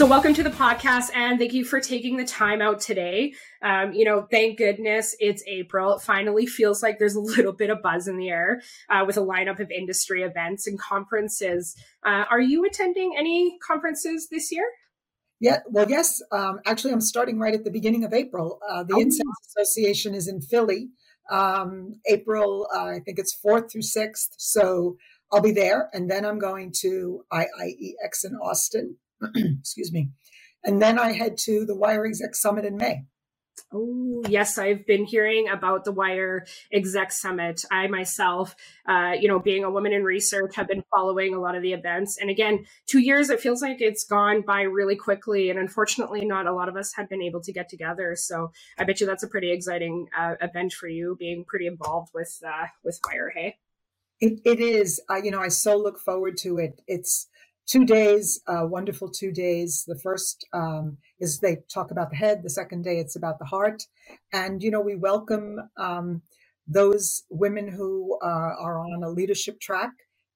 So, welcome to the podcast, and thank you for taking the time out today. Um, you know, thank goodness it's April. It finally feels like there's a little bit of buzz in the air uh, with a lineup of industry events and conferences. Uh, are you attending any conferences this year? Yeah, well, yes. Um, actually, I'm starting right at the beginning of April. Uh, the oh. Insights Association is in Philly. Um, April, uh, I think it's 4th through 6th. So I'll be there. And then I'm going to IIEX in Austin excuse me. And then I head to the Wire Exec Summit in May. Oh, yes, I've been hearing about the Wire Exec Summit. I myself, uh, you know, being a woman in research, have been following a lot of the events. And again, two years, it feels like it's gone by really quickly. And unfortunately, not a lot of us have been able to get together. So I bet you that's a pretty exciting uh, event for you, being pretty involved with uh, with Wire. Hey, it, it is. you know, I so look forward to it. It's two days, uh, wonderful two days. The first um, is they talk about the head. The second day, it's about the heart. And, you know, we welcome um, those women who uh, are on a leadership track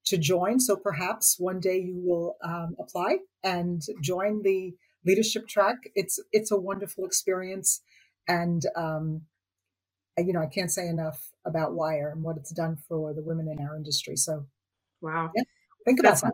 to join. So perhaps one day you will um, apply and join the leadership track. It's it's a wonderful experience, and um, you know I can't say enough about Wire and what it's done for the women in our industry. So, wow, yeah, think about that.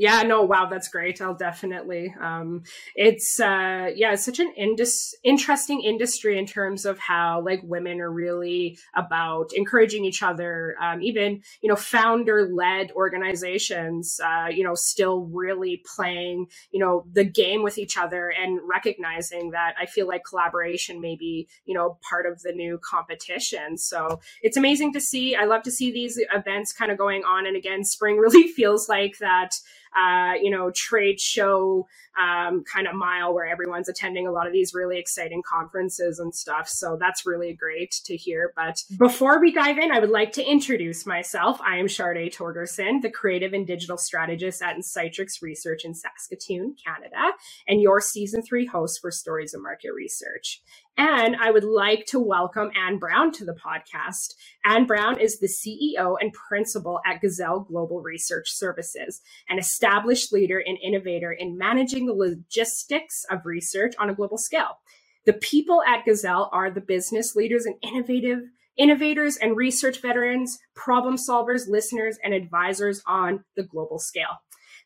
Yeah, no, wow, that's great. I'll definitely. Um, it's uh, yeah, it's such an indus- interesting industry in terms of how like women are really about encouraging each other. Um, even you know, founder led organizations, uh, you know, still really playing you know the game with each other and recognizing that I feel like collaboration may be you know part of the new competition. So it's amazing to see. I love to see these events kind of going on. And again, spring really feels like that uh, you know, trade show um, kind of mile where everyone's attending a lot of these really exciting conferences and stuff. So that's really great to hear. But before we dive in, I would like to introduce myself. I am Sharday Torgerson, the creative and digital strategist at Insightrix Research in Saskatoon, Canada, and your season three host for Stories of Market Research. And I would like to welcome Anne Brown to the podcast. Anne Brown is the CEO and principal at Gazelle Global Research Services, an established leader and innovator in managing the logistics of research on a global scale. The people at Gazelle are the business leaders and innovative innovators and research veterans, problem solvers, listeners, and advisors on the global scale.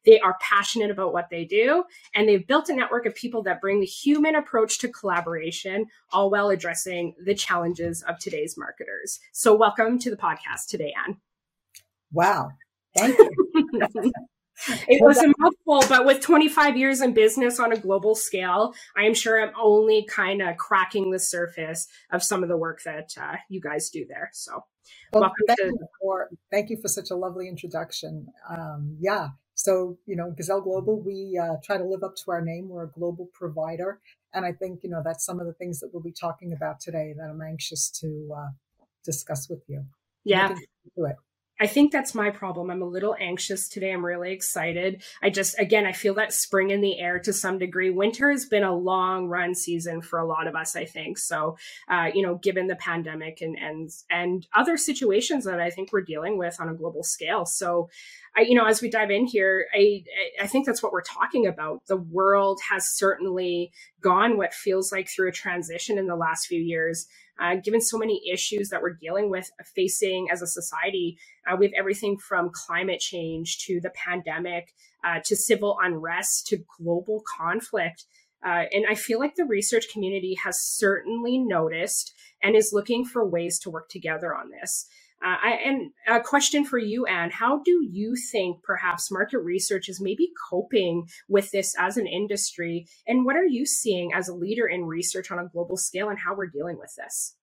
They are passionate about what they do, and they've built a network of people that bring the human approach to collaboration, all while addressing the challenges of today's marketers. So, welcome to the podcast today, Anne. Wow. Thank you. it was a mouthful, but with 25 years in business on a global scale, I am sure I'm only kind of cracking the surface of some of the work that uh, you guys do there. So, well, welcome thank to- you for thank you for such a lovely introduction. Um, yeah, so, you know, Gazelle Global, we uh, try to live up to our name. We're a global provider. And I think, you know, that's some of the things that we'll be talking about today that I'm anxious to uh, discuss with you. Yeah. I think that's my problem. I'm a little anxious today. I'm really excited. I just, again, I feel that spring in the air to some degree. Winter has been a long run season for a lot of us, I think. So, uh, you know, given the pandemic and, and, and other situations that I think we're dealing with on a global scale. So, I, you know, as we dive in here, I, I think that's what we're talking about. The world has certainly gone what feels like through a transition in the last few years. Uh, given so many issues that we're dealing with uh, facing as a society, uh, we have everything from climate change to the pandemic uh, to civil unrest to global conflict. Uh, and I feel like the research community has certainly noticed and is looking for ways to work together on this. Uh, I, and a question for you, Anne. How do you think perhaps market research is maybe coping with this as an industry? And what are you seeing as a leader in research on a global scale and how we're dealing with this?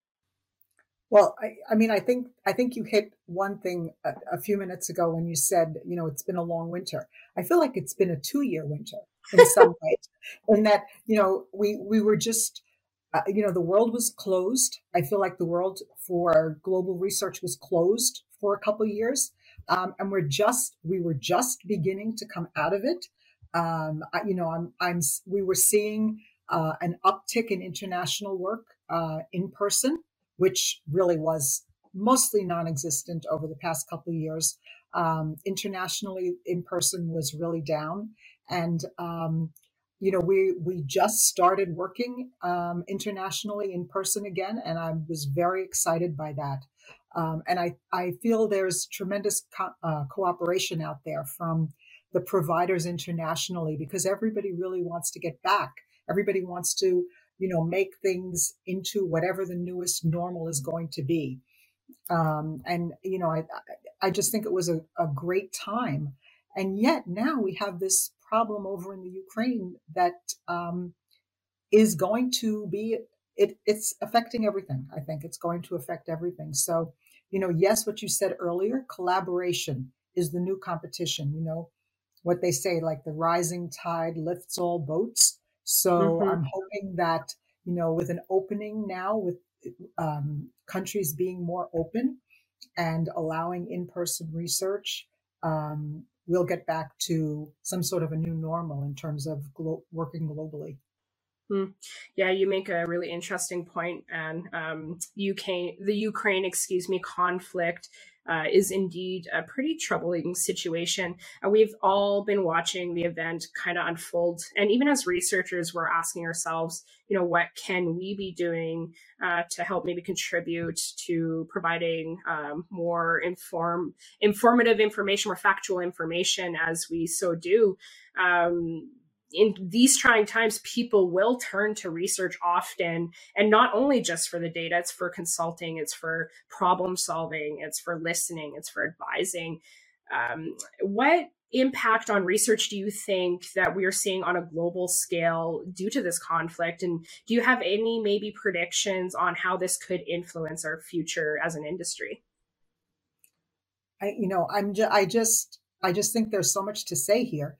Well, I, I mean, I think I think you hit one thing a, a, few minutes ago when you said, you know, it's been a long winter. I feel like it's been a two-year winter in some ways, in that you know we we were just uh, you know, the world was closed. I feel like the world for global research was closed for a couple years. Um, and we're just, we were just beginning to come out of it. Um, I, you know, I'm, I'm, we were seeing uh, an uptick in international work uh, in person, which really was mostly non-existent over the past couple of years. Um, internationally, in person was really down, and um, you know, we we just started working um, internationally in person again, and I was very excited by that. Um, and I I feel there's tremendous co- uh, cooperation out there from the providers internationally because everybody really wants to get back. Everybody wants to you know make things into whatever the newest normal is going to be. Um, and you know, I I just think it was a, a great time. And yet now we have this problem over in the Ukraine that um, is going to be it, it's affecting everything. I think it's going to affect everything. So, you know, yes, what you said earlier, collaboration is the new competition. You know, what they say, like the rising tide lifts all boats. So mm-hmm. I'm hoping that you know, with an opening now, with um, countries being more open and allowing in-person research, um, we'll get back to some sort of a new normal in terms of glo- working globally. Hmm. Yeah, you make a really interesting point, and um, UK, the Ukraine, excuse me, conflict uh, is indeed a pretty troubling situation. Uh, we've all been watching the event kind of unfold, and even as researchers, we're asking ourselves, you know, what can we be doing uh, to help maybe contribute to providing um, more inform informative information, more factual information as we so do. Um, in these trying times, people will turn to research often, and not only just for the data, it's for consulting, it's for problem solving, it's for listening, it's for advising. Um, what impact on research do you think that we are seeing on a global scale due to this conflict? And do you have any maybe predictions on how this could influence our future as an industry? I, you know, I'm ju- I just, I just think there's so much to say here.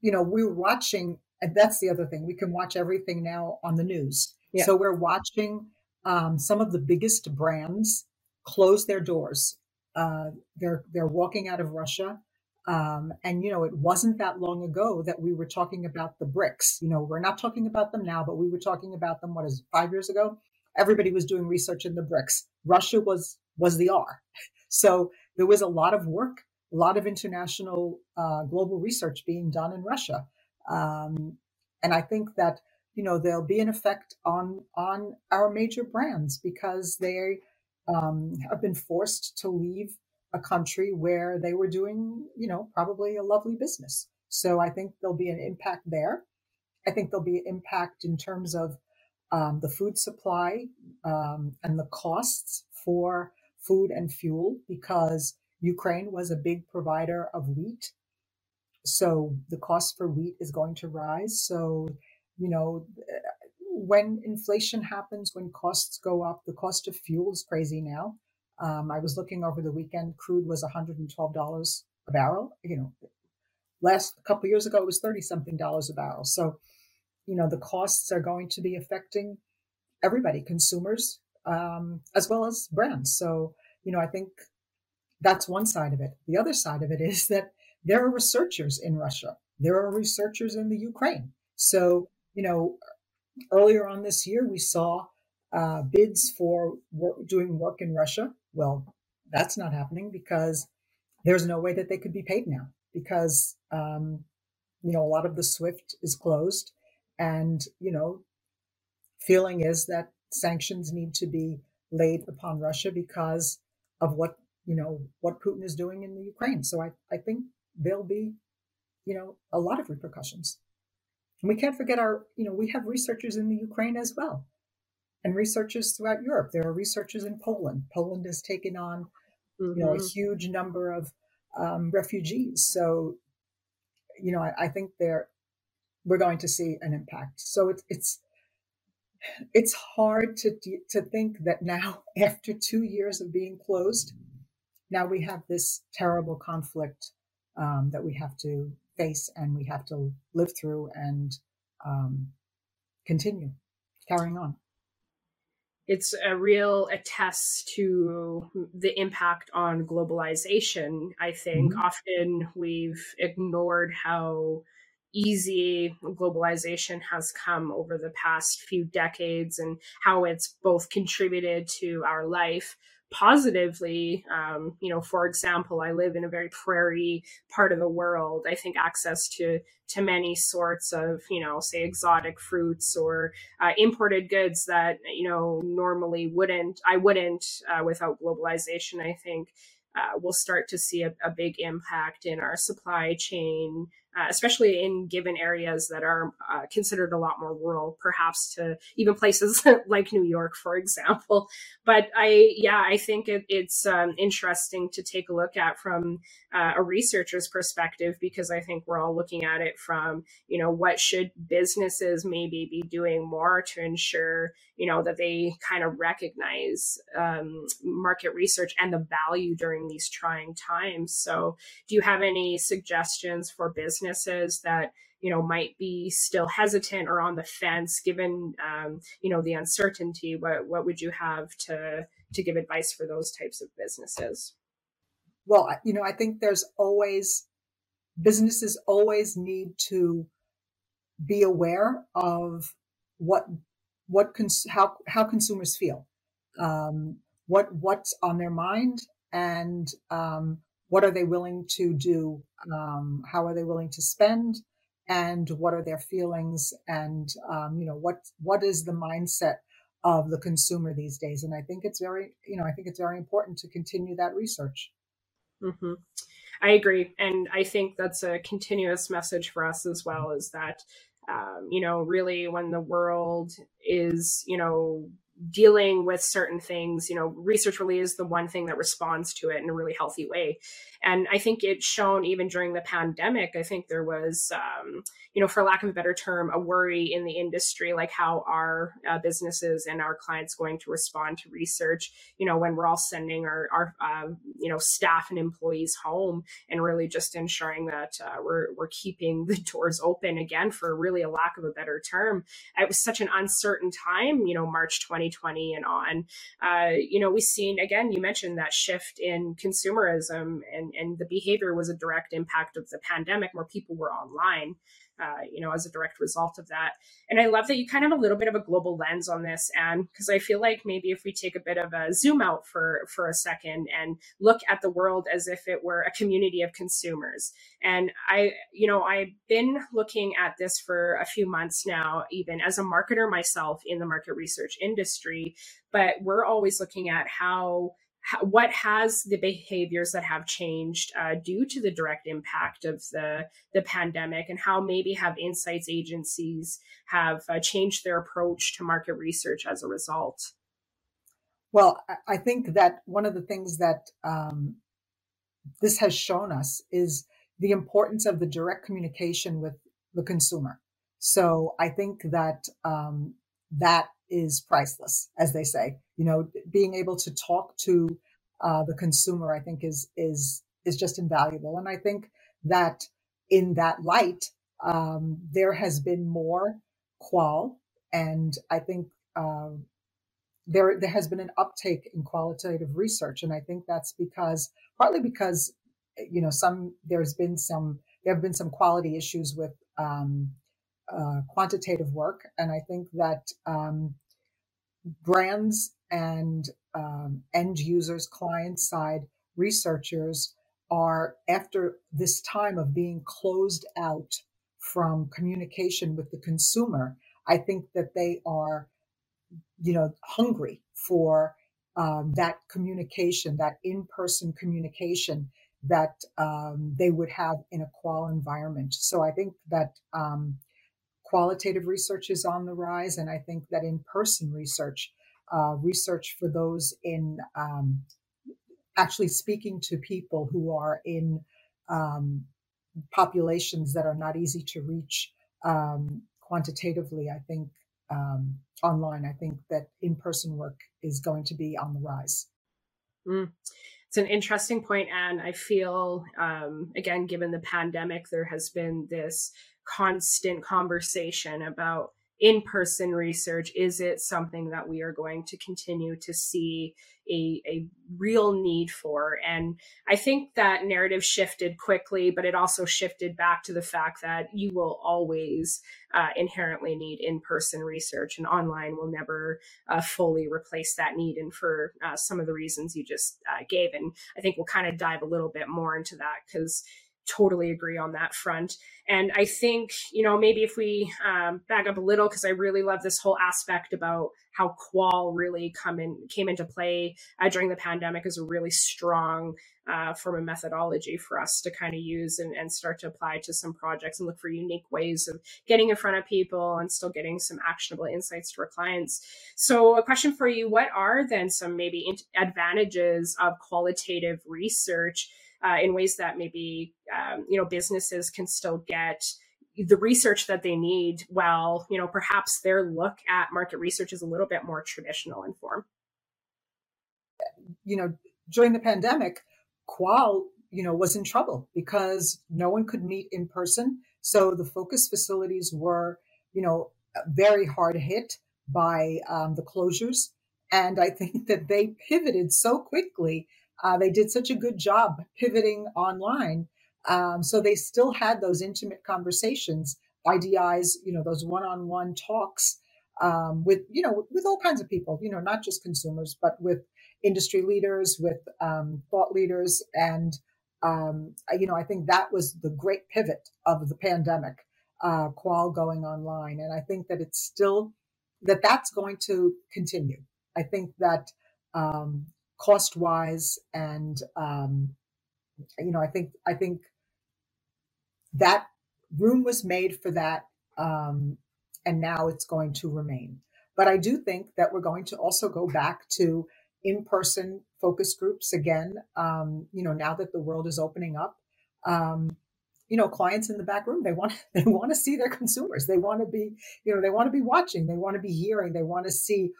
You, know, we're watching, and that's the other thing. We can watch everything now on the news. Yeah. So we're watching um, some of the biggest brands close their doors. Uh, they're they're walking out of Russia. Um, and you know, it wasn't that long ago that we were talking about the BRICS. You know, we're not talking about them now, but we were talking about them. What is it, five years ago? Everybody was doing research in the BRICS. Russia was was the R. So there was a lot of work a lot of international uh, global research being done in Russia. Um, and I think that, you know, there'll be an effect on, on our major brands because they um, have been forced to leave a country where they were doing, you know, probably a lovely business. So I think there'll be an impact there. I think there'll be an impact in terms of um, the food supply um, and the costs for food and fuel because Ukraine was a big provider of wheat. So the cost for wheat is going to rise. So, you know, when inflation happens, when costs go up, the cost of fuel is crazy now. Um, I was looking over the weekend, crude was $112 a barrel. You know, last couple years ago, it was 30 something dollars a barrel. So, you know, the costs are going to be affecting everybody, consumers, um, as well as brands. So, you know, I think that's one side of it. The other side of it is that there are researchers in Russia. There are researchers in the Ukraine. So, you know, earlier on this year, we saw uh, bids for work, doing work in Russia. Well, that's not happening because there's no way that they could be paid now because, um, you know, a lot of the SWIFT is closed. And, you know, feeling is that sanctions need to be laid upon Russia because of what you know, what Putin is doing in the Ukraine. So I, I think there'll be, you know, a lot of repercussions. And we can't forget our, you know, we have researchers in the Ukraine as well and researchers throughout Europe. There are researchers in Poland. Poland has taken on, mm-hmm. you know, a mm-hmm. huge number of um, refugees. So, you know, I, I think there we're going to see an impact. So it's it's it's hard to to think that now, after two years of being closed, now we have this terrible conflict um, that we have to face and we have to live through and um, continue carrying on. It's a real attest to the impact on globalization. I think mm-hmm. often we've ignored how easy globalization has come over the past few decades and how it's both contributed to our life positively. Um, you know, for example, I live in a very prairie part of the world. I think access to to many sorts of you know say exotic fruits or uh, imported goods that you know normally wouldn't I wouldn't uh, without globalization. I think uh, we'll start to see a, a, big impact in our supply chain, uh, especially in given areas that are uh, considered a lot more rural, perhaps to even places like New York, for example. But I, yeah, I think it, it's um, interesting to take a look at from uh, a researcher's perspective because I think we're all looking at it from, you know, what should businesses maybe be doing more to ensure, you know, that they kind of recognize um, market research and the value during these trying times. So, do you have any suggestions for businesses that you know might be still hesitant or on the fence given um, you know the uncertainty what what would you have to to give advice for those types of businesses well you know i think there's always businesses always need to be aware of what what cons- how how consumers feel. Um, what what's on their mind and um, what are they willing to do um, how are they willing to spend and what are their feelings and um, you know what what is the mindset of the consumer these days. And i think it's very you know i think it's very important to continue that research mm-hmm. i agree and i think that's a continuous message for us as well is that um, you know really when the world is you know dealing with certain things, you know, research really is the one thing that responds to it in a really healthy way. And I think it's shown even during the pandemic. I think there was, um, you know, for lack of a better term, a worry in the industry, like how are uh, businesses and our clients going to respond to research, you know, when we're all sending our, our uh, you know, staff and employees home and really just ensuring that uh, we're, we're keeping the doors open again for really a lack of a better term. It was such an uncertain time, you know, March 2020 and on. Uh, you know, we've seen, again, you mentioned that shift in consumerism and, and the behavior was a direct impact of the pandemic where people were online uh, you know, as a direct result of that. And I love that you kind of have a little bit of a global lens on this, and because I feel like maybe if we take a bit of a zoom out for for a second and look at the world as if it were a community of consumers. And I, you know, I've been looking at this for a few months now, even as a marketer myself in the market research industry. But we're always looking at how what has the behaviors that have changed uh, due to the direct impact of the the pandemic and how maybe have insights agencies have uh, changed their approach to market research as a result well i think that one of the things that um, this has shown us is the importance of the direct communication with the consumer so i think that um, that is priceless, as they say. You know, being able to talk to uh, the consumer, I think, is is is just invaluable. And I think that in that light, um, there has been more qual, and I think uh, there there has been an uptake in qualitative research, and I think that's because partly because you know some there's been some there have been some quality issues with um, uh, quantitative work, and I think that um, brands and um, end users, client side researchers are after this time of being closed out from communication with the consumer. I think that they are, you know, hungry for um, that communication, that in-person communication that um, they would have in a qual environment. So I think that um, qualitative research is on the rise, and I think that in-person research uh, research for those in um, actually speaking to people who are in um, populations that are not easy to reach um, quantitatively. I think um, online, I think that in person work is going to be on the rise. Mm. It's an interesting point, and I feel, um, again, given the pandemic, there has been this constant conversation about in person research? Is it something that we are going to continue to see a, a real need for? And I think that narrative shifted quickly, but it also shifted back to the fact that you will always uh, inherently need in person research, and online will never uh, fully replace that need. And for uh, some of the reasons you just uh, gave. And I think we'll kind of dive a little bit more into that because totally agree on that front. And I think, you know, maybe if we um, back up a little, because I really love this whole aspect about how qual really come in came into play uh, during the pandemic as a really strong uh, form of methodology for us to kind of use and, and start to apply to some projects and look for unique ways of getting in front of people and still getting some actionable insights to our clients. So, a question for you: What are then some maybe advantages of qualitative research? Uh, in ways that maybe um, you know businesses can still get the research that they need while you know perhaps their look at market research is a little bit more traditional in form. You know during the pandemic qual you know was in trouble because no one could meet in person. So the focus facilities were you know very hard hit by um, the closures. And i think that they pivoted so quickly uh, they did such a good job pivoting online. Um, so they still had those intimate conversations, IDIs, you know, those one-on-one talks um, with, you know, with all kinds of people, you know, not just consumers, but with industry leaders, with um, thought leaders. And, um, you know, I think that was the great pivot of the pandemic, uh, Qual going online. And I think that it's still, that that's going to continue. I think that um, cost wise and um, you know i think i think that room was made for that um, and now it's going to remain. But i do think that we're going to also go back to in-person focus groups again um, you know now that the world is opening up. Um, you know clients in the back room they want they want to see their consumers. They want to be you know they want to be watching. They want to be hearing. They want to see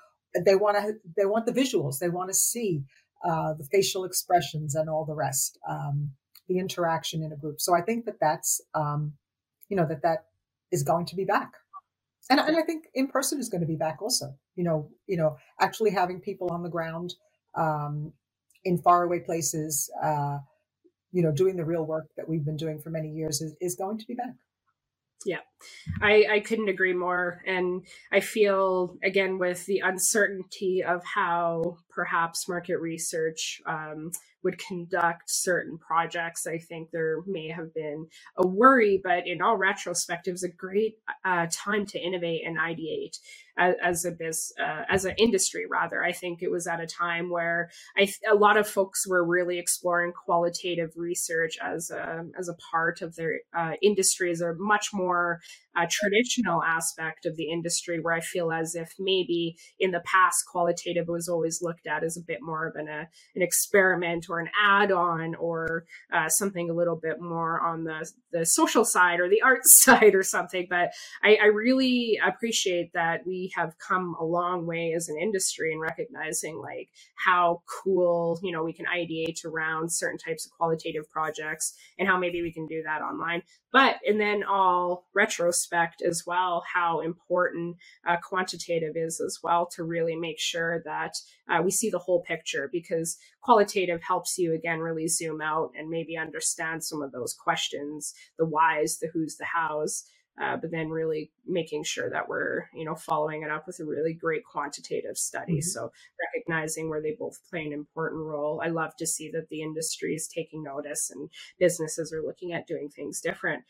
they want to they want the visuals they want to see uh, the facial expressions and all the rest um, the interaction in a group. So i think that that's um, you know that that is going to be back. And, and i think in person is going to be back also. You know you know actually having people on the ground um, in faraway places uh, you know doing the real work that we've been doing for many years is, is going to be back yeah, I, I couldn't agree more. And I feel, again, with the uncertainty of how perhaps market research um, would conduct certain projects, I think there may have been a worry, but in all retrospect, it was a great uh, time to innovate and ideate as, a biz, uh, as an industry. Rather, I think it was at a time where a lot of folks were really exploring qualitative research as a as a part of their uh, industry as a much more uh, traditional aspect of the industry, where I feel as if maybe in the past qualitative was always looked at as a bit more of an uh, an experiment or an add-on or uh, something a little bit more on the the social side or the art side or something. But I, I really appreciate that we have come a long way as an industry in recognizing like how cool you know we can ideate around certain types of qualitative projects and how maybe we can do that online. But and then all retrospect as well, how important uh, quantitative is as well to really make sure that uh, we see the whole picture because qualitative helps you again really zoom out and maybe understand some of those questions the whys the who's the hows uh, but then really making sure that we're you know following it up with a really great quantitative study. Mm-hmm. so recognizing where they both play an important role. I love to see that the industry is taking notice and businesses are looking at doing things different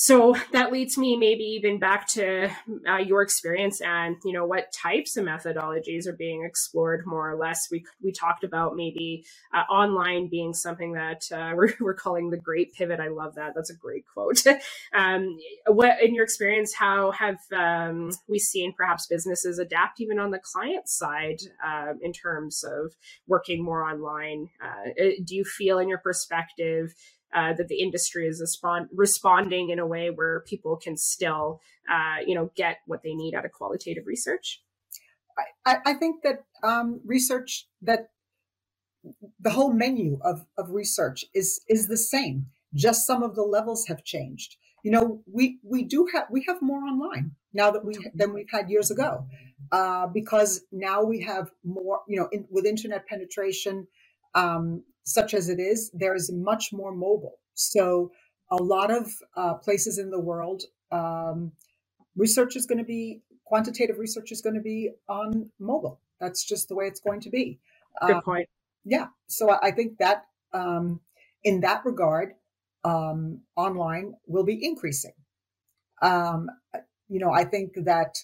so that leads me maybe even back to uh, your experience and you know what types of methodologies are being explored more or less. We we talked about maybe uh, online being something that uh, we're, we're calling the great pivot. I love that. That's a great quote. Um, what in your experience how have um, we seen perhaps businesses adapt even on the client side uh, in terms of working more online? Uh, do you feel in your perspective uh, that the industry is respond- responding in a way where people can still, uh, you know, get what they need out of qualitative research? I, I think that um, research that the whole menu of, of research is is the same. Just some of the levels have changed. you know, we we do have we have more online now that we than we've had years ago, uh, because now we have more. You know, in, with internet penetration, um, such as it is, there is much more mobile. So a lot of uh, places in the world, um, research is going to be quantitative research is going to be on mobile. That's just the way it's going to be. Good um, point. Yeah. So I think that um, in that regard, um, online will be increasing. Um, you know, I think that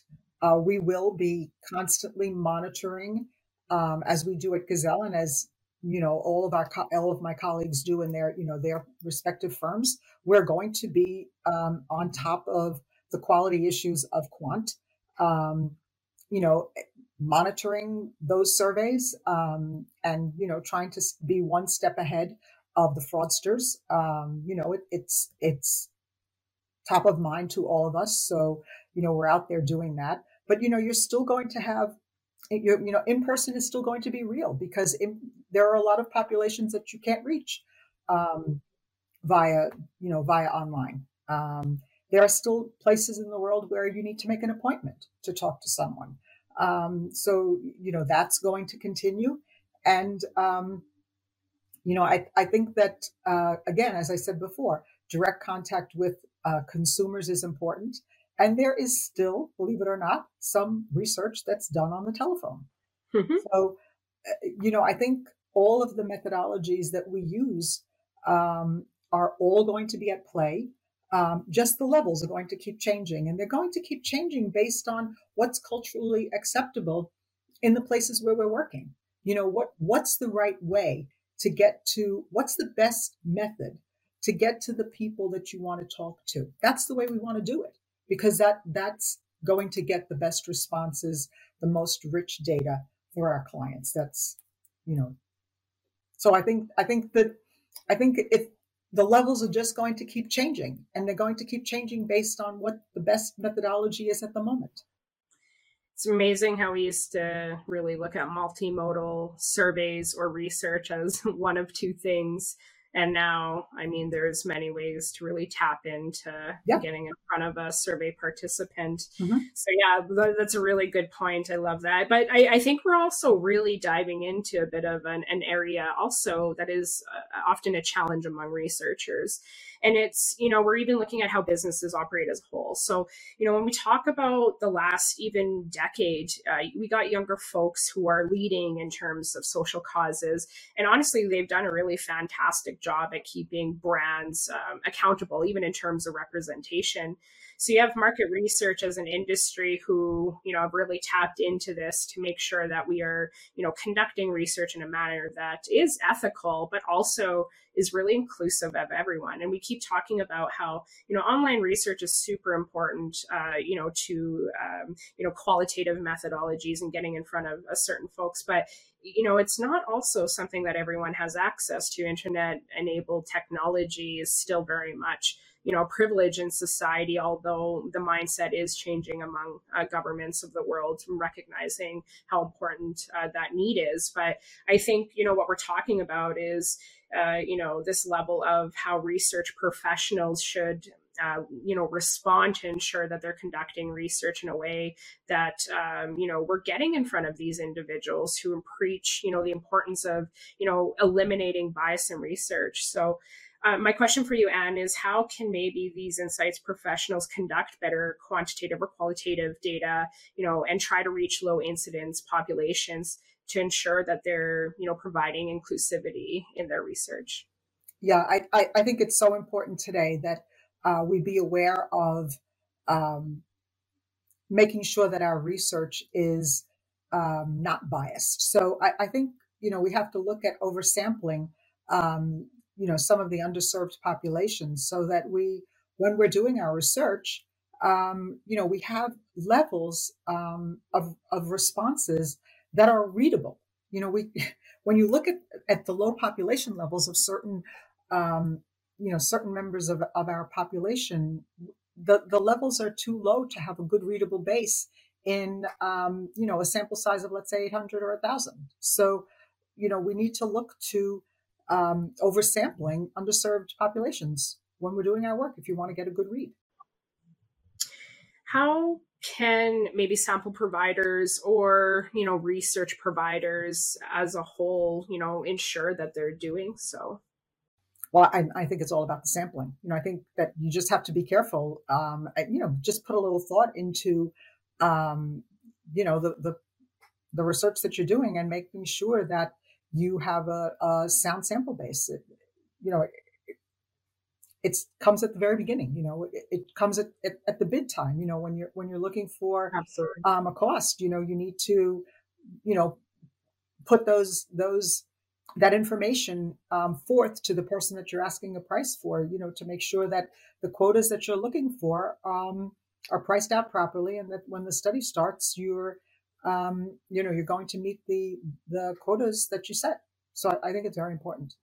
uh, we will be constantly monitoring um, as we do at Gazelle and as you know all of our all of my colleagues do in their you know their respective firms. We're going to be um, on top of the quality issues of quant. Um, you know, monitoring those surveys um, and you know trying to be one step ahead of the fraudsters. Um, you know, it, it's it's top of mind to all of us. So you know, we're out there doing that. But you know, you're still going to have you know, in person is still going to be real because in, there are a lot of populations that you can't reach um, via you know via online. Um, there are still places in the world where you need to make an appointment to talk to someone. Um, so you know that's going to continue, and um, you know, I, I think that, uh, again, as I said before, direct contact with uh, consumers is important. And there is still, believe it or not, some research that's done on the telephone. Mm-hmm. So, uh, you know, I think all of the methodologies that we use um, are all going to be at play. Um, just the levels are going to keep changing, and they're going to keep changing based on what's culturally acceptable in the places where we're working. You know, what what's the right way to get to what's the best method to get to the people that you want to talk to. That's the way we want to do it because that that's going to get the best responses, the most rich data for our clients. That's, you know, so I think I think that I think if the levels are just going to keep changing and they're going to keep changing based on what the best methodology is at the moment. It's amazing how we used to really look at multimodal surveys or research as one of two things and now i mean there's many ways to really tap into yeah. getting in front of a survey participant mm-hmm. so yeah that's a really good point i love that but I, I, think we're also really diving into a bit of an, an area also that is uh, often a challenge among researchers and it's you know we're even looking at how businesses operate as a whole. So you know when we talk about the last even decade uh, we got younger folks who are leading in terms of social causes. And honestly they've done a really fantastic job at keeping brands um, accountable even in terms of representation so you have market research as an industry who, you know, have really tapped into this to make sure that we are, you know, conducting research in a manner that is ethical, but also is really inclusive of everyone. And we keep talking about how, you know, online research is super important, uh, you know, to, um, you know, qualitative methodologies and getting in front of a certain folks. But you know it's not also something that everyone has access to internet enabled technology is still very much you know, privilege in society, although the mindset is changing among uh, governments of the world, recognizing how important uh, that need is. But I think, you know, what we're talking about is, uh, you know, this level of how research professionals should uh, you know respond to ensure that they're conducting research in a way that um, you know we're getting in front of these individuals who preach you know the importance of you know eliminating bias in research so uh, my question for you, Anne, is how can maybe these insights professionals conduct better quantitative or qualitative data, you know, and try to reach low incidence populations to ensure that they're, you know, providing inclusivity in their research? Yeah, I, I, I think it's so important today that uh, we be aware of um, making sure that our research is um, not biased. So I, I, think you know we have to look at oversampling um, you know some of the underserved populations so that we when we're doing our research um, you know we have levels um, of, of responses that are readable. You know we when you look at, at the low population levels of certain um, you know certain members of, of our population the, the levels are too low to have a good readable base in um, you know a sample size of let's say 800 or 1000 so you know we need to look to um, oversampling underserved populations. when we're doing our work if you want to get a good read. How can maybe sample providers or you know research providers as a whole you know ensure that they're doing so well I, I, think it's all about the sampling you know i think that you just have to be careful um, you know just put a little thought into um, you know the, the the research that you're doing and making sure that you have a, a sound sample base. It, you know it comes at the very beginning you know it, it comes at, at, at, the bid time you know when you're when you're looking for um, a cost you know you need to you know put those those that information um, forth to the person that you're asking a price for you know to make sure that the quotas that you're looking for um, are priced out properly and that when the study starts you're um, you know you're going to meet the the quotas that you set so I, I think it's very important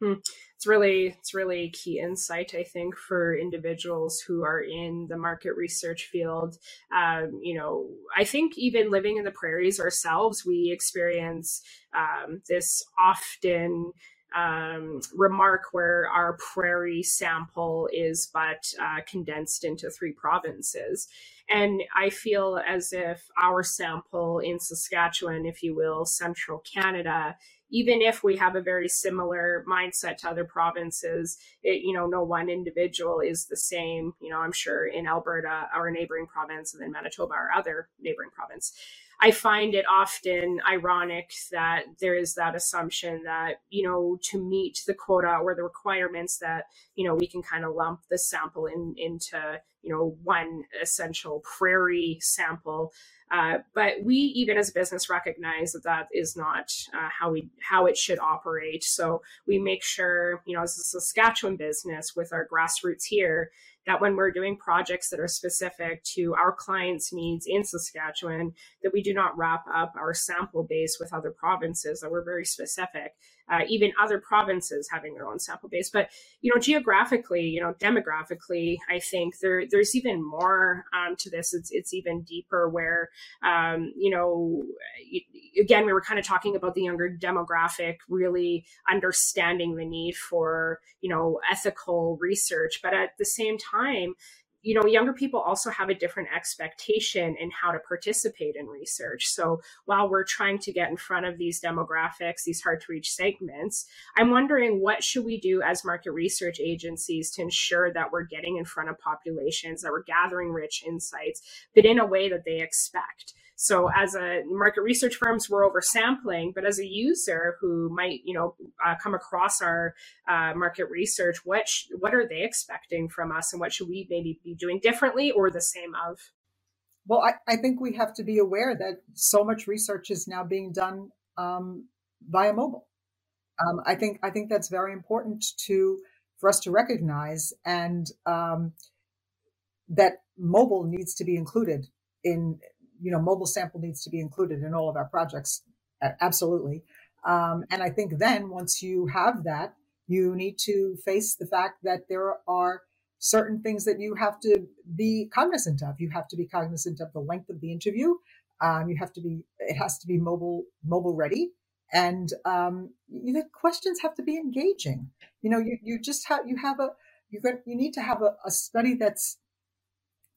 Hmm. It's really it's really key insight, I think, for individuals who are in the market research field. Um, you know, I think even living in the prairies ourselves, we experience um, this often um, remark where our prairie sample is but uh, condensed into three provinces. And I feel as if our sample in Saskatchewan, if you will, central Canada, even if we have a very similar mindset to other provinces, it, you know, no one individual is the same. You know, I'm sure in Alberta, our neighboring province, and then Manitoba, our other neighboring province. I find it often ironic that there is that assumption that, you know, to meet the quota or the requirements that, you know, we can kind of lump the sample in into, you know, one essential prairie sample uh, but we, even as a business, recognize that that is not uh, how we how it should operate. So we make sure, you know, as a Saskatchewan business with our grassroots here, that when we're doing projects that are specific to our clients' needs in Saskatchewan, that we do not wrap up our sample base with other provinces, that we're very specific. Uh, even other provinces having their own sample base. But you know, geographically, you know, demographically, I think there there's even more um, to this. It's it's even deeper. Where um, you know, again, we were kind of talking about the younger demographic, really understanding the need for you know ethical research, but at the same time you know, younger people also have a different expectation in how to participate in research. So while we're trying to get in front of these demographics, these hard to reach segments, I'm wondering what should we do as market research agencies to ensure that we're getting in front of populations, that we're gathering rich insights, but in a way that they expect. So as a market research firms, we're over sampling, but as a user who might, you know, uh, come across our uh, market research, what sh- what are they expecting from us, and what should we maybe be doing differently or the same of? Well, I, I think we have to be aware that so much research is now being done um, via mobile. Um, I think I think that's very important to for us to recognize, and um, that mobile needs to be included in you know, mobile sample needs to be included in all of our projects. Absolutely. Um, and I think then once you have that, you need to face the fact that there are certain things that you have to be cognizant of. You have to be cognizant of the length of the interview. Um, you have to be, it has to be mobile, mobile ready. And um, the questions have to be engaging. You know, you, you just have, you have a, you're going, you need to have a, a study that's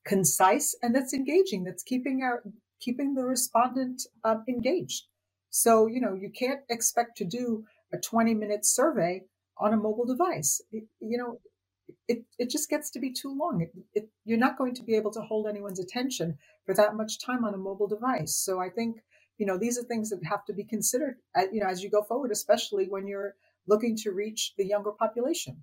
concise and that's engaging. That's keeping our keeping the respondent um, engaged. So you know you can't expect to do a 20 minute survey on a mobile device. It, you know it, it just gets to be too long. It, it, you're not going to be able to hold anyone's attention for that much time on a mobile device. So i think you know these are things that have to be considered at, you know as you go forward especially when you're looking to reach the younger population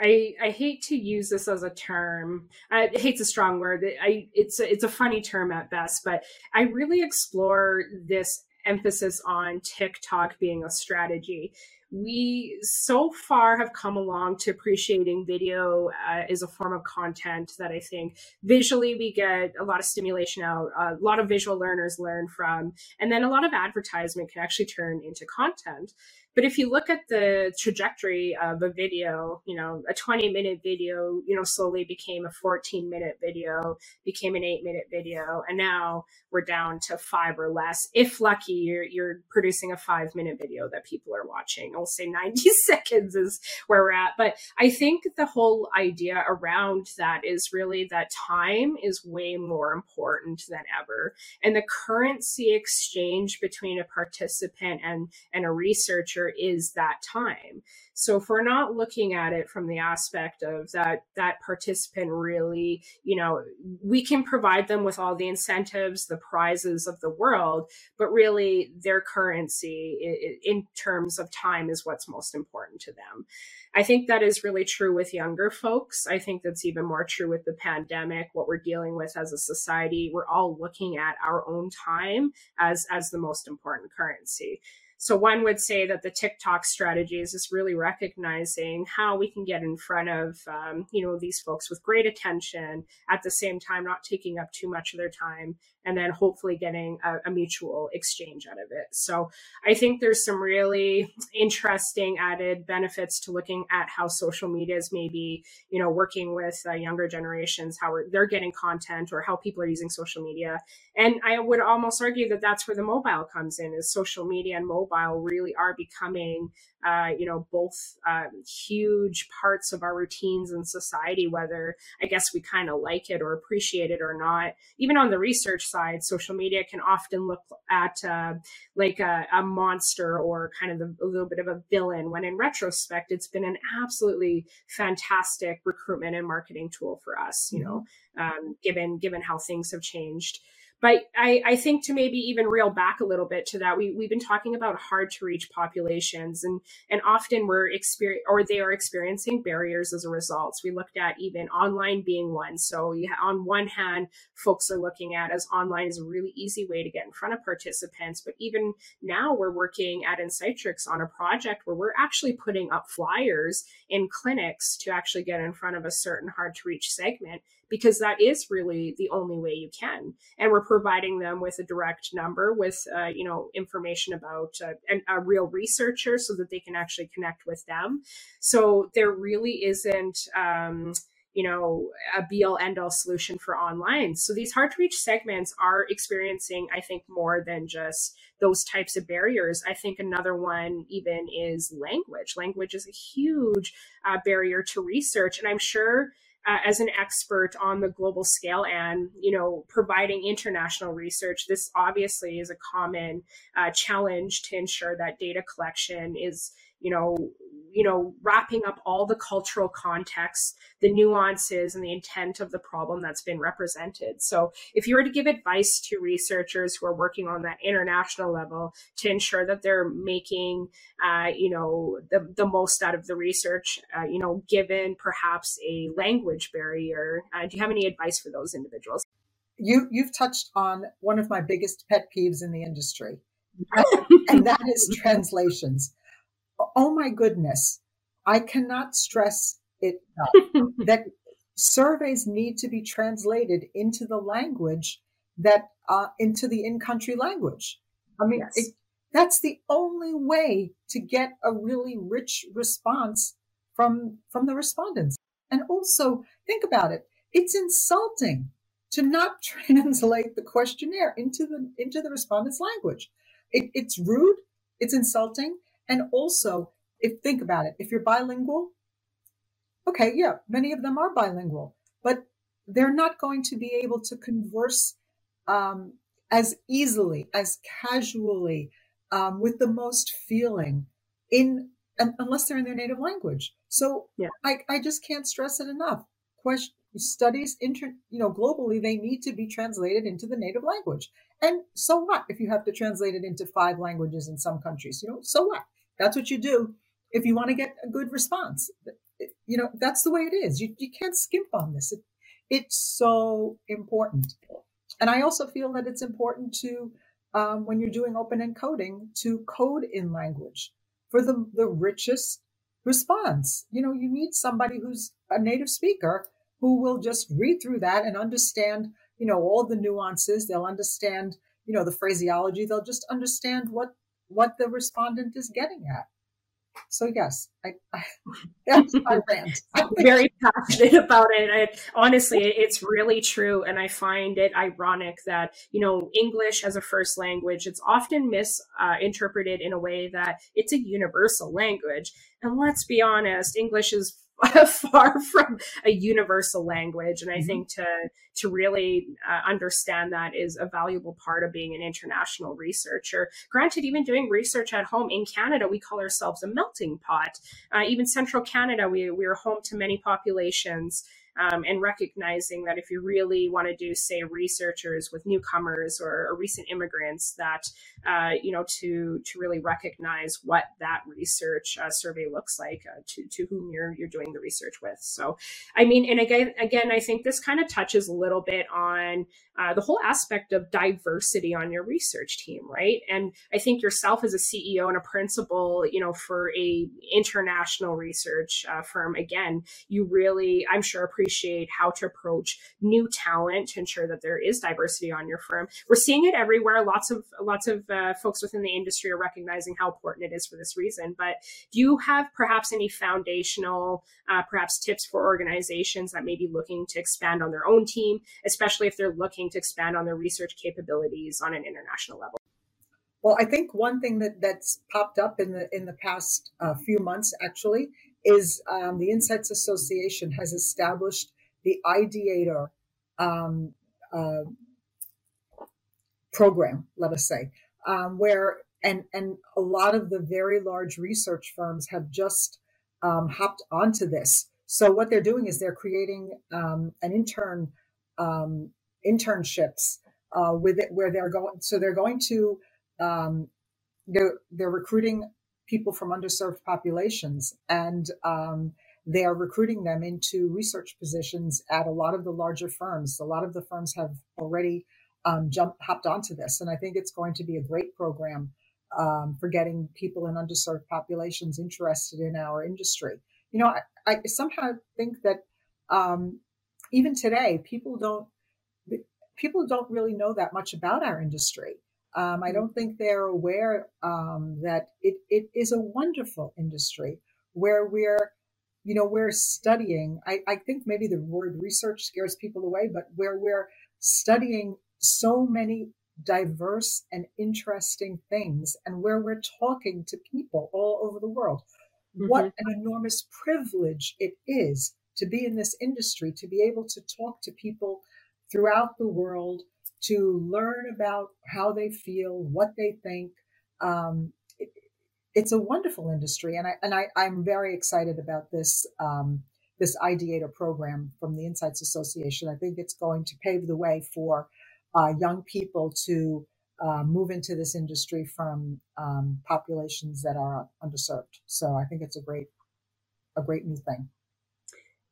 I, I hate to use this as a term. I hate's a strong word. I it's a, it's a funny term at best, but I really explore this emphasis on TikTok being a strategy. We so far have come along to appreciating video uh, a form of content that I think visually we get a lot of stimulation out, a lot of visual learners learn from, and then a lot of advertisement can actually turn into content. But if you look at the trajectory of a video, you know, a 20 minute video, you know, slowly became a 14 minute video, became an eight minute video. And now we're down to five or less. If lucky, you're, you're producing a five minute video that people are watching. I'll say 90 seconds is where we're at. But I think the whole idea around that is really that time is way more important than ever. And the currency exchange between a participant and, and a researcher is that time. So if we're not looking at it from the aspect of that that participant really, you know, we can provide them with all the incentives, the prizes of the world, but really their currency in terms of time is what's most important to them. I think that is really true with younger folks. I think that's even more true with the pandemic, what we're dealing with as a society. We're all looking at our own time as as the most important currency. So one would say that the TikTok strategies is really recognizing how we can get in front of um, you know these folks with great attention at the same time not taking up too much of their time and then hopefully getting a, a mutual exchange out of it. So I think there's some really interesting added benefits to looking at how social media is maybe you know working with uh, younger generations, how they're getting content or how people are using social media. And I would almost argue that that's where the mobile comes in is social media and mobile really are becoming uh, you know, both um, huge parts of our routines in society, whether I guess we kind of like it or appreciate it or not. Even on the research side, social media can often look at uh, like a, a, monster or kind of a, a little bit of a villain, when in retrospect, it's been an absolutely fantastic recruitment and marketing tool for us, you know, mm-hmm. um, given given how things have changed. But I, I think to maybe even reel back a little bit to that, we, we've been talking about hard to reach populations and, and often we're experience or they are experiencing barriers as a result. So we looked at even online being one. So you, on one hand, folks are looking at as online is a really easy way to get in front of participants. But even now we're working at Insightrix on a project where we're actually putting up flyers in clinics to actually get in front of a certain hard to reach segment because that is really the only way you can. And we're providing them with a direct number with, uh, you know, information about uh, a real researcher so that they can actually connect with them. So there really isn't, um, you know, a be all end all solution for online. So these hard to reach segments are experiencing, I think, more than just those types of barriers. I think another one even is language. Language is a huge uh, barrier to research. And I'm sure uh, as an expert on the global scale and you know providing international research this obviously is a common uh, challenge to ensure that data collection is you know you know wrapping up all the cultural context the nuances and the intent of the problem that's been represented. So if you were to give advice to researchers who are working on that international level to ensure that they're making uh, you know the, the most out of the research uh, you know given perhaps a language barrier uh, do you have any advice for those individuals? You you've touched on one of my biggest pet peeves in the industry. And that is translations oh my goodness, I cannot stress it enough that surveys need to be translated into the language that uh, into the in-country language. I mean, yes. it, that's the only way to get a really rich response from from the respondents. And also, think about it. It's insulting to not translate the questionnaire into the into the respondent's language. It, it's rude. It's insulting. And also, if think about it, if you're bilingual, okay, yeah, many of them are bilingual, but they're not going to be able to converse um, as easily, as casually, um, with the most feeling in unless they're in their native language. So yeah. I, I just can't stress it enough. Question, studies inter, you know globally they need to be translated into the native language and so what if you have to translate it into five languages in some countries you know so what that's what you do if you want to get a good response. You know, that's the way it is. You, you can't skimp on this. It, it's so important. And I also feel that it's important to, um, when you're doing open encoding, to code in language for the, the richest response. You know, you need somebody who's a native speaker who will just read through that and understand, you know, all the nuances. They'll understand, you know, the phraseology. They'll just understand what what the respondent is getting at. So yes, I, I that's my rant. I'm very passionate about it. I, honestly, it's really true, and I find it ironic that you know English as a first language it's often misinterpreted uh, in a way that it's a universal language. And let's be honest, English is far from a universal language. And i mm-hmm. think to to really uh, understand that is a valuable part of being an international researcher. Granted even doing research at home in canada we call ourselves a melting pot. Uh, even central canada we, we are home to many populations um, and recognizing that if you really want to do, say, researchers with newcomers or, or recent immigrants, that uh, you know to to really recognize what that research uh, survey looks like uh, to to whom you're you're doing the research with. So, I mean, and again, again, I think this kind of touches a little bit on uh, the whole aspect of diversity on your research team, right? And I think yourself as a CEO and a principal, you know, for a international research uh, firm, again, you really, I'm sure, appreciate how to approach new talent to ensure that there is diversity on your firm. We're seeing it everywhere. Lots of lots of uh, folks within the industry are recognizing how important it is for this reason. But do you have perhaps any foundational, uh, perhaps tips for organizations that may be looking to expand on their own team, especially if they're looking looking to expand on their research capabilities on an international level? Well, I think one thing that that's popped up in the in the past uh, few months actually is um, the Insights Association has established the Ideator um, uh, program, let us say, um, where and and a lot of the very large research firms have just um, hopped onto this. So what they're doing is they're creating um, an intern um, internships uh, with it where they're going. So they're going to they're they're recruiting people from underserved populations and um, they are recruiting them into research positions at a lot of the larger firms. A lot of the firms have already um, jumped hopped onto this, and I think it's going to be a great program um, for getting people in underserved populations interested in our industry. You know, I, I somehow think that um, even today people don't people don't really know that much about our industry. Um, I mm. don't think they're aware um, that it, it is a wonderful industry where we're, you know, we're studying. I, I think maybe the word research scares people away, but where we're studying so many diverse and interesting things and where we're talking to people all over the world. Mm-hmm. What an enormous privilege it is to be in this industry, to be able to talk to people throughout the world to learn about how they feel, what they think. Um, it, it's a wonderful industry, and I and I, I'm very excited about this um, this Ideator program from the Insights Association. I think it's going to pave the way for uh, young people to uh, move into this industry from um, populations that are underserved. So I think it's a great a great new thing.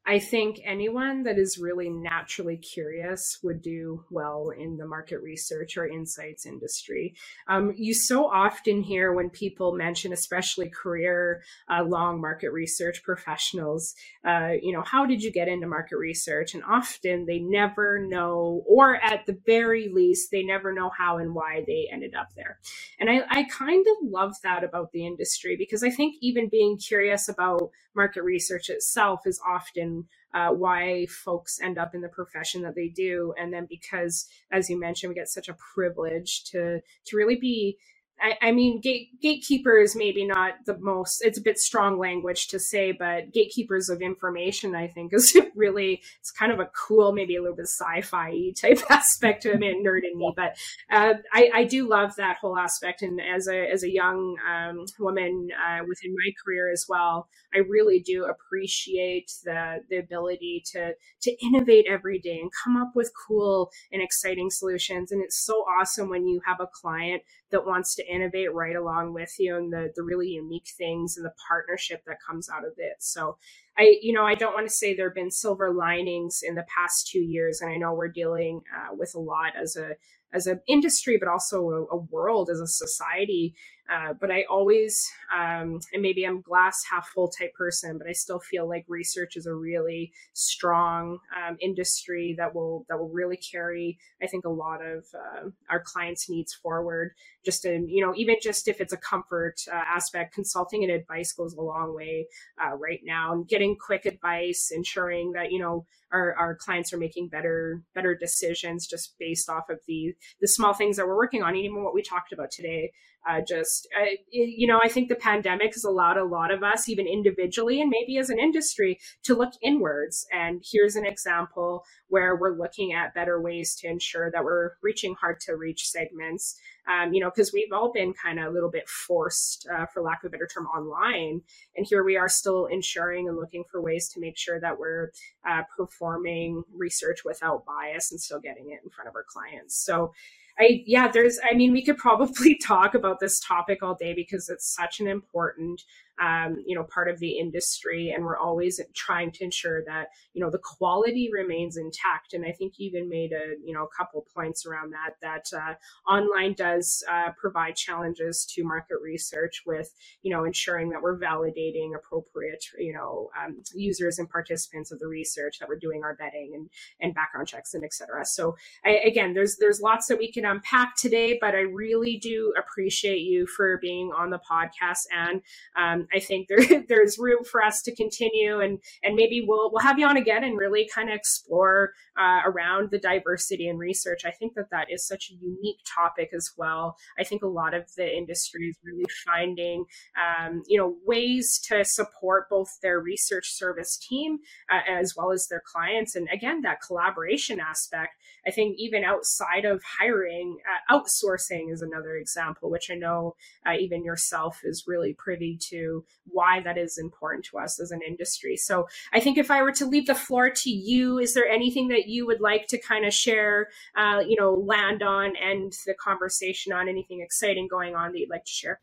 I think anyone that is really naturally curious would do well in the market research or insights industry. Um, you so often hear when people mention, especially career uh, long market research professionals, uh, you know, how did you get into market research? And often they never know, or at the very least, they never know how and why they ended up there. And I, I kind of love that about the industry because I think even being curious about market research itself is often uh, why folks end up in the profession that they do. And then because, as you mentioned, we get such a privilege to to really be I, I mean, gate, gatekeepers maybe not the most. It's a bit strong language to say, but gatekeepers of information, I think, is really it's kind of a cool, maybe a little bit sci-fi type aspect to it. I mean, nerd in me, but uh, I, I do love that whole aspect. And as a as a young um, woman uh, within my career as well, I really do appreciate the the ability to to innovate every day and come up with cool and exciting solutions. And it's so awesome when you have a client that wants to innovate right along with you and the the really unique things and the partnership that comes out of it. So I, you know, I don't want to say there have been silver linings in the past two years, and I know we're dealing uh, with a lot as a as an industry, but also a, a, world as a society. Uh, but I always, um, and maybe I'm glass half full type person, but I still feel like research is a really strong um, industry that will that will really carry, I think, a lot of uh, our clients' needs forward. Just in you know, even just if it's a comfort uh, aspect, consulting and advice goes a long way uh, right now, and getting quick advice, ensuring that you know our, our clients are making better better decisions just based off of the the small things that we're working on, even what we talked about today. Uh, just uh, you know, I think the pandemic has allowed a lot of us, even individually and maybe as an industry, to look inwards. And here's an example where we're looking at better ways to ensure that we're reaching hard to reach segments. Um, you know, because we've all been kind of a little bit forced, uh, for lack of a better term, online. And here we are still ensuring and looking for ways to make sure that we're uh, performing research without bias and still getting it in front of our clients. So, I yeah, there's I mean, we could probably talk about this topic all day because it's such an important um, you know, part of the industry, and we're always trying to ensure that you know the quality remains intact. And I think you even made a you know a couple points around that. That uh, online does uh, provide challenges to market research with you know ensuring that we're validating appropriate you know um, users and participants of the research that we're doing our vetting and and background checks and etc. So I, again, there's there's lots that we can unpack today, but I really do appreciate you for being on the podcast and um, I think there there's room for us to continue, and and maybe we'll we'll have you on again and really kind of explore uh, around the diversity in research. I think that that is such a unique topic as well. I think a lot of the industry is really finding um, you know ways to support both their research service team uh, as well as their clients, and again that collaboration aspect. I think even outside of hiring, uh, outsourcing is another example, which I know uh, even yourself is really privy to why that is important to us as an industry. So I think if I were to leave the floor to you, is there anything that you would like to kind of share, uh, you know, land on and the conversation on anything exciting going on that you'd like to share?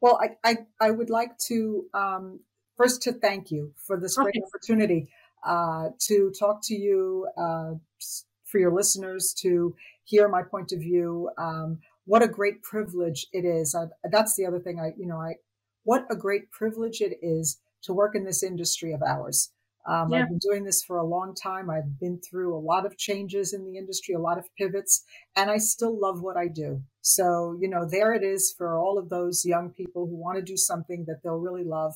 Well, I, I, I would like to um, first to thank you for this great okay. opportunity uh, to talk to you, uh, for your listeners to hear my point of view. Um, what a great privilege it is. Uh, that's the other thing I, you know, I, what a great privilege it is to work in this industry of ours. Um, yeah. I've been doing this for a long time. I've been through a lot of changes in the industry, a lot of pivots, and I still love what I do. So, you know, there it is for all of those young people who want to do something that they'll really love.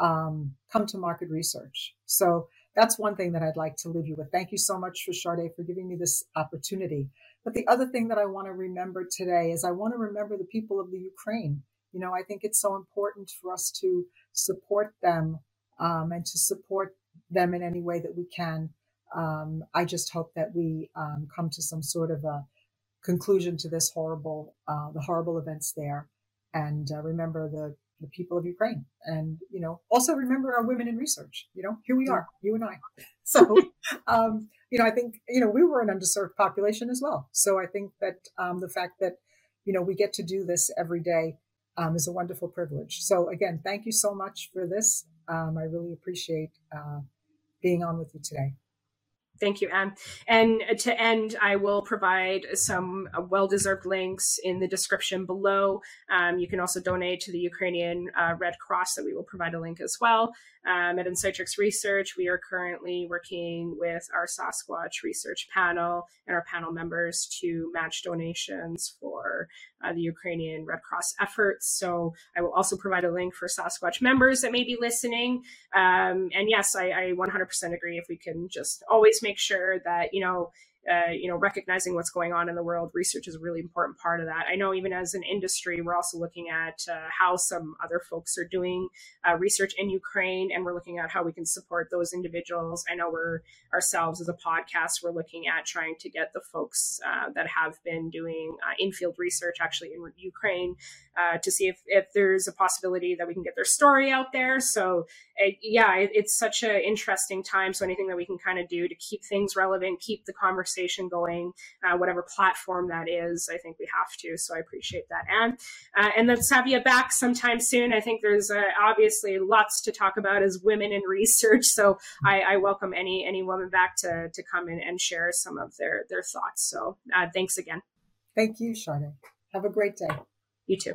Um, come to market research. So that's one thing that I'd like to leave you with. Thank you so much for Sade for giving me this opportunity. But the other thing that I want to remember today is I want to remember the people of the Ukraine. You know, I think it's so important for us to support them um, and to support them in any way that we can. Um, I just hope that we um, come to some sort of a conclusion to this horrible, uh, the horrible events there, and uh, remember the the people of Ukraine, and you know, also remember our women in research. You know, here we are, you and I. So, um, you know, I think you know we were an underserved population as well. So I think that um, the fact that you know we get to do this every day um, is a wonderful privilege. So again, thank you so much for this. Um, I really appreciate uh, being on with you today. Thank you, Anne. And to end, I will provide some well deserved links in the description below. Um, you can also donate to the Ukrainian uh, Red Cross, that we will provide a link as well. Um, at Insightrix Research, we are currently working with our SaskWatch research panel and our panel members to match donations for uh, the Ukrainian Red Cross efforts. So I will also provide a link for SaskWatch members that may be listening. Um, and yes, I, I 100% agree if we can just always make sure that, you know, uh, you know, recognizing what's going on in the world, research is a really important part of that. I know even as an industry, we're also looking at uh, how some other folks are doing uh, research in Ukraine, and we're looking at how we can support those individuals. I know we're ourselves as a podcast, we're looking at trying to get the folks uh, that have been doing uh, in-field research actually in Ukraine to see if, if there's a possibility that we can get their story out there. So yeah, it, it's such an interesting time. So anything that we can kind of do to keep things relevant, keep the conversation conversation going, uh, whatever platform that is. I think we have to. So I appreciate that. And uh, and let's have you back sometime soon. I think there's uh, obviously lots to talk about as women in research. So I, I, welcome any any woman back to to come in and share some of their their thoughts. So uh, thanks again. Thank you, Sade. Have a great day. You too.